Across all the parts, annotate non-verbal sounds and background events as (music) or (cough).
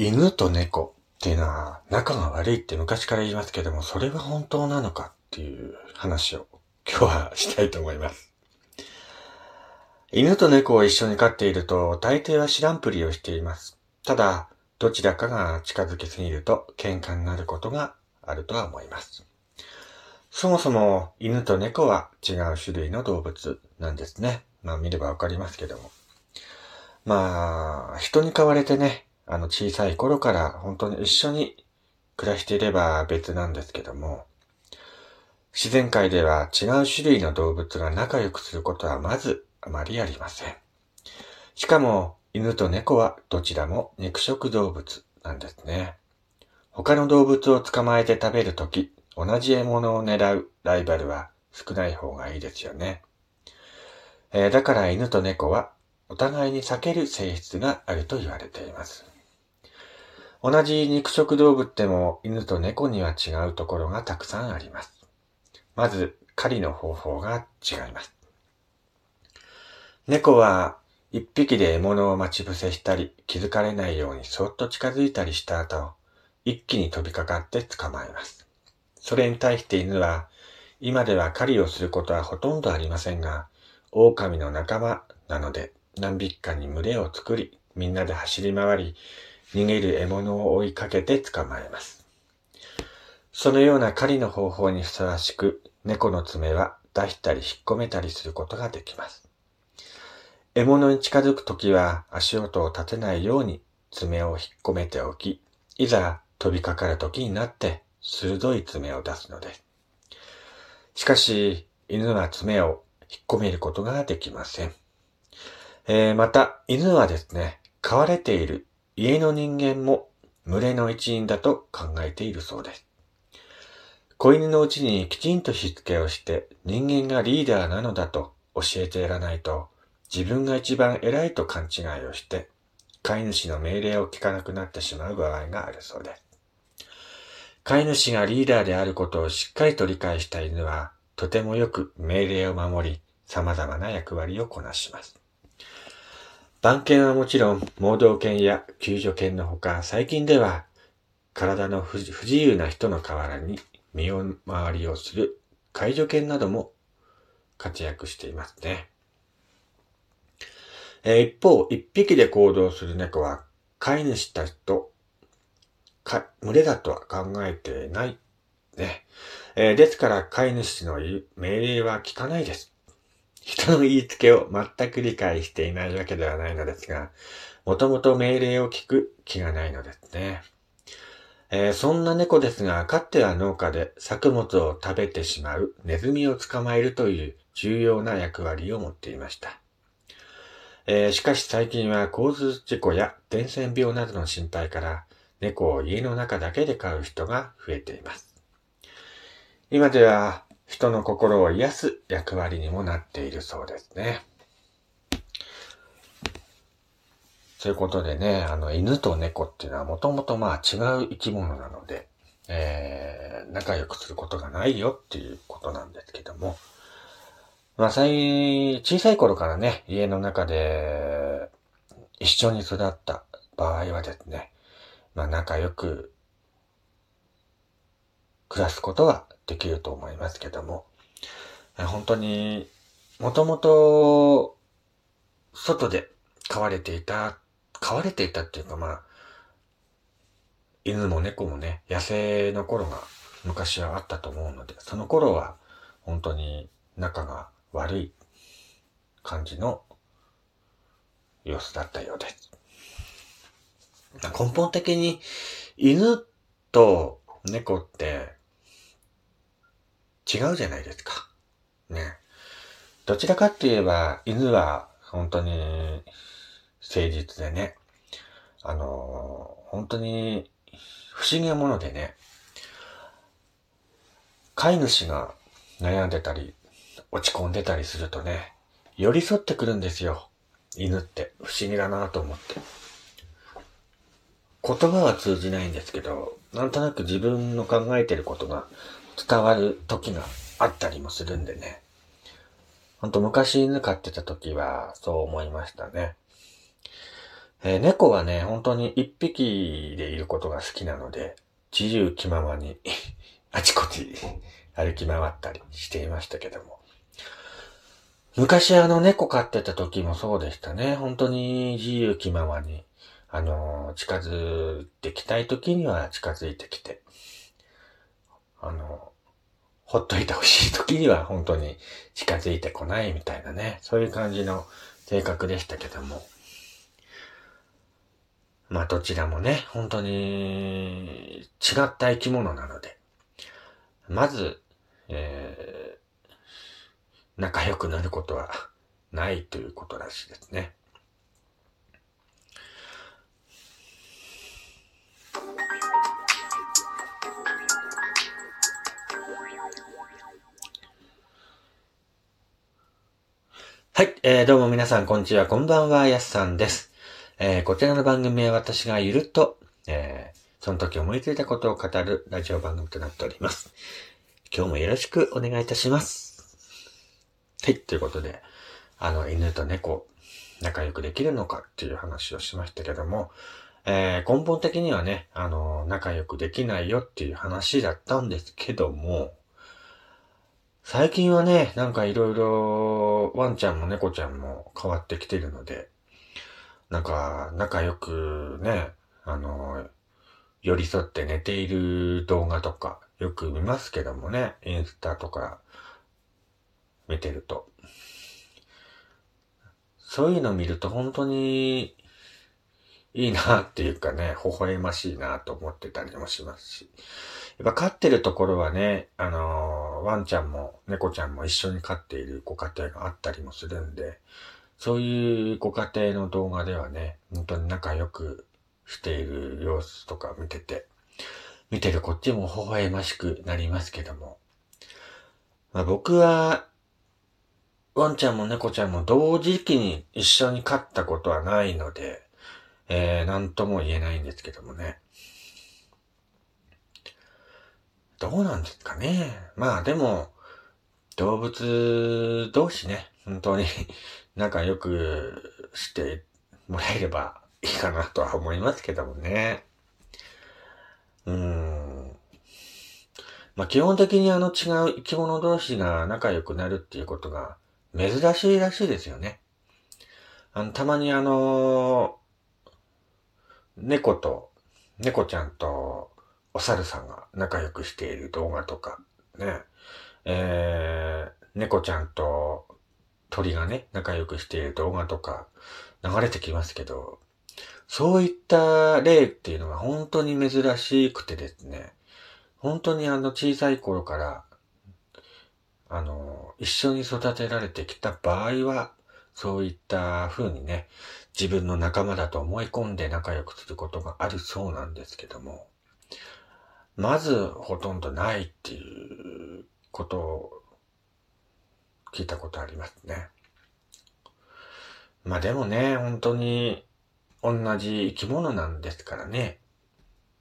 犬と猫っていうのは仲が悪いって昔から言いますけども、それは本当なのかっていう話を今日はし (laughs) たいと思います。犬と猫を一緒に飼っていると大抵は知らんぷりをしています。ただ、どちらかが近づきすぎると喧嘩になることがあるとは思います。そもそも犬と猫は違う種類の動物なんですね。まあ見ればわかりますけども。まあ、人に飼われてね、あの小さい頃から本当に一緒に暮らしていれば別なんですけども、自然界では違う種類の動物が仲良くすることはまずあまりありません。しかも、犬と猫はどちらも肉食動物なんですね。他の動物を捕まえて食べるとき、同じ獲物を狙うライバルは少ない方がいいですよね。えー、だから犬と猫はお互いに避ける性質があると言われています。同じ肉食動物でも犬と猫には違うところがたくさんあります。まず、狩りの方法が違います。猫は一匹で獲物を待ち伏せしたり気づかれないようにそっと近づいたりした後、一気に飛びかかって捕まえます。それに対して犬は、今では狩りをすることはほとんどありませんが、狼の仲間なので何匹かに群れを作り、みんなで走り回り、逃げる獲物を追いかけて捕まえます。そのような狩りの方法にふさわしく、猫の爪は出したり引っ込めたりすることができます。獲物に近づくときは足音を立てないように爪を引っ込めておき、いざ飛びかかるときになって鋭い爪を出すのです。しかし、犬は爪を引っ込めることができません。えー、また、犬はですね、飼われている家の人間も群れの一員だと考えているそうです。子犬のうちにきちんとしつけをして人間がリーダーなのだと教えてやらないと自分が一番偉いと勘違いをして飼い主の命令を聞かなくなってしまう場合があるそうです。飼い主がリーダーであることをしっかりと理解した犬は、とてもよく命令を守り、様々な役割をこなします。番犬はもちろん、盲導犬や救助犬のほか、最近では、体の不自由な人の代わりに身を回りをする介助犬なども活躍していますね。え一方、一匹で行動する猫は飼い主たちとか、群れだとは考えてない。ね。えー、ですから飼い主の命令は聞かないです。人の言いつけを全く理解していないわけではないのですが、もともと命令を聞く気がないのですね。えー、そんな猫ですが、かつては農家で作物を食べてしまうネズミを捕まえるという重要な役割を持っていました。えー、しかし最近は交通事故や伝染病などの心配から猫を家の中だけで飼う人が増えています。今では人の心を癒す役割にもなっているそうですね。そういうことでね、あの、犬と猫っていうのはもともとまあ違う生き物なので、えー、仲良くすることがないよっていうことなんですけども、まあ、最、小さい頃からね、家の中で一緒に育った場合はですね、まあ仲良く暮らすことはできると思いますけども、本当に、もともと、外で飼われていた、飼われていたっていうかまあ、犬も猫もね、野生の頃が昔はあったと思うので、その頃は本当に仲が悪い感じの様子だったようです。根本的に犬と猫って違うじゃないですか。ね。どちらかって言えば犬は本当に誠実でね。あの、本当に不思議なものでね。飼い主が悩んでたり、落ち込んでたりするとね、寄り添ってくるんですよ。犬って不思議だなと思って。言葉は通じないんですけど、なんとなく自分の考えてることが伝わる時があったりもするんでね。ほんと昔犬飼ってた時はそう思いましたね。えー、猫はね、本当に一匹でいることが好きなので、自由気ままに (laughs) あちこち (laughs) 歩き回ったりしていましたけども。昔あの猫飼ってた時もそうでしたね。本当に自由気ままに、あの、近づいてきたい時には近づいてきて、あの、ほっといてほしい時には本当に近づいてこないみたいなね、そういう感じの性格でしたけども。まあどちらもね、本当に違った生き物なので、まず、えー、仲良くなることはないということらしいですね。はい、えー、どうも皆さん、こんにちは、こんばんは、やすさんです。えー、こちらの番組は私がゆるっと、えー、その時思いついたことを語るラジオ番組となっております。今日もよろしくお願いいたします。はい、ということで、あの、犬と猫、仲良くできるのかっていう話をしましたけども、えー、根本的にはね、あの、仲良くできないよっていう話だったんですけども、最近はね、なんかいろいろワンちゃんも猫ちゃんも変わってきてるので、なんか仲良くね、あの、寄り添って寝ている動画とかよく見ますけどもね、インスタとか見てると。そういうの見ると本当にいいなっていうかね、微笑ましいなと思ってたりもしますし。やっぱ飼ってるところはね、あのー、ワンちゃんも猫ちゃんも一緒に飼っているご家庭があったりもするんで、そういうご家庭の動画ではね、本当に仲良くしている様子とか見てて、見てるこっちも微笑ましくなりますけども。まあ、僕は、ワンちゃんも猫ちゃんも同時期に一緒に飼ったことはないので、えー、なんとも言えないんですけどもね。どうなんですかね。まあでも、動物同士ね、本当に (laughs) 仲良くしてもらえればいいかなとは思いますけどもね。うーん。まあ基本的にあの違う生き物同士が仲良くなるっていうことが珍しいらしいですよね。あの、たまにあの、猫と、猫ちゃんとお猿さんが仲良くしている動画とか、ね、えー、猫ちゃんと鳥がね、仲良くしている動画とか流れてきますけど、そういった例っていうのが本当に珍しくてですね、本当にあの小さい頃から、あの、一緒に育てられてきた場合は、そういった風にね、自分の仲間だと思い込んで仲良くすることがあるそうなんですけども、まずほとんどないっていうことを聞いたことありますね。まあでもね、本当に同じ生き物なんですからね、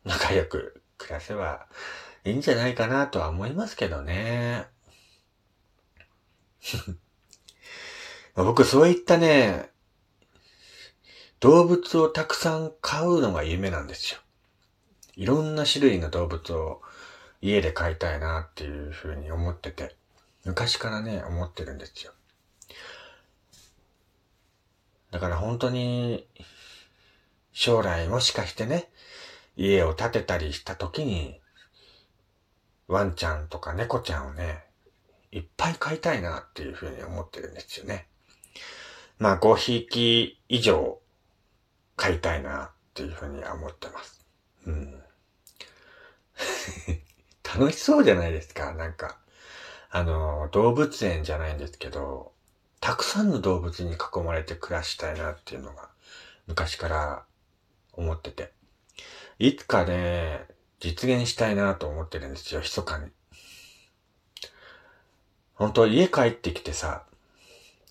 仲良く暮らせばいいんじゃないかなとは思いますけどね。(laughs) 僕そういったね、動物をたくさん飼うのが夢なんですよ。いろんな種類の動物を家で飼いたいなっていうふうに思ってて、昔からね、思ってるんですよ。だから本当に、将来もしかしてね、家を建てたりした時に、ワンちゃんとか猫ちゃんをね、いっぱい飼いたいなっていうふうに思ってるんですよね。まあ5匹以上飼いたいなっていうふうには思ってます。うん。(laughs) 楽しそうじゃないですか、なんか。あの、動物園じゃないんですけど、たくさんの動物に囲まれて暮らしたいなっていうのが昔から思ってて。いつかね、実現したいなと思ってるんですよ、密かに。本当家帰ってきてさ、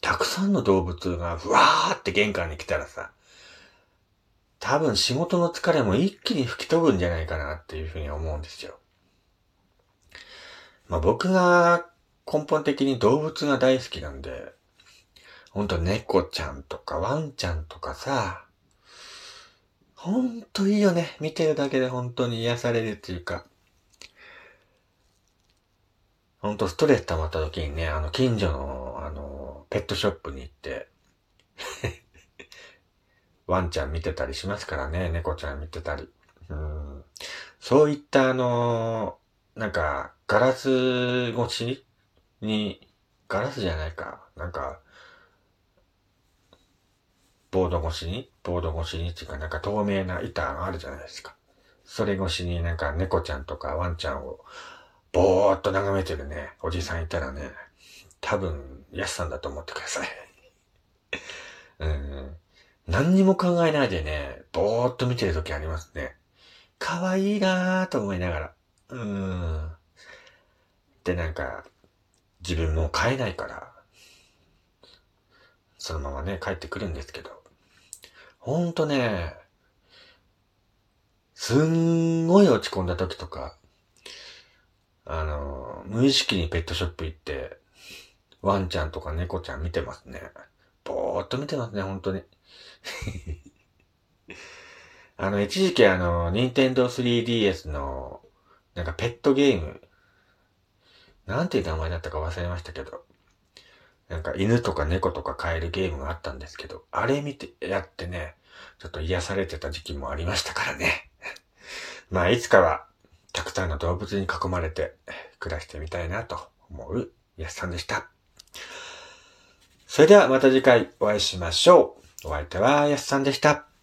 たくさんの動物がふわーって玄関に来たらさ、多分仕事の疲れも一気に吹き飛ぶんじゃないかなっていうふうに思うんですよ。まあ僕が根本的に動物が大好きなんで、ほんと猫ちゃんとかワンちゃんとかさ、ほんといいよね。見てるだけで本当に癒されるっていうか。ほんとストレス溜まった時にね、あの、近所の、あの、ペットショップに行ってワンちゃん見てたりしますからね、猫ちゃん見てたり。うん、そういったあの、なんか、ガラス越しに、ガラスじゃないか、なんか、ボード越しに、ボード越しに？っていうか、なんか透明な板があるじゃないですか。それ越しになんか猫ちゃんとかワンちゃんをぼーっと眺めてるね、おじさんいたらね、多分、ヤスさんだと思ってください。(laughs) うん。何にも考えないでね、ぼーっと見てる時ありますね。可愛いなーと思いながら。うーん。で、なんか、自分も飼えないから、そのままね、帰ってくるんですけど。ほんとね、すんごい落ち込んだ時とか、あの、無意識にペットショップ行って、ワンちゃんとか猫ちゃん見てますね。ぼーっと見てますね、本当に。(laughs) あの、一時期あの、ニンテンドー 3DS の、なんかペットゲーム、なんていう名前だったか忘れましたけど、なんか犬とか猫とか飼えるゲームがあったんですけど、あれ見て、やってね、ちょっと癒されてた時期もありましたからね。(laughs) まあ、いつかは、たくさんの動物に囲まれて暮らしてみたいなと思うやすさんでした。それではまた次回お会いしましょう。お相手はやすさんでした。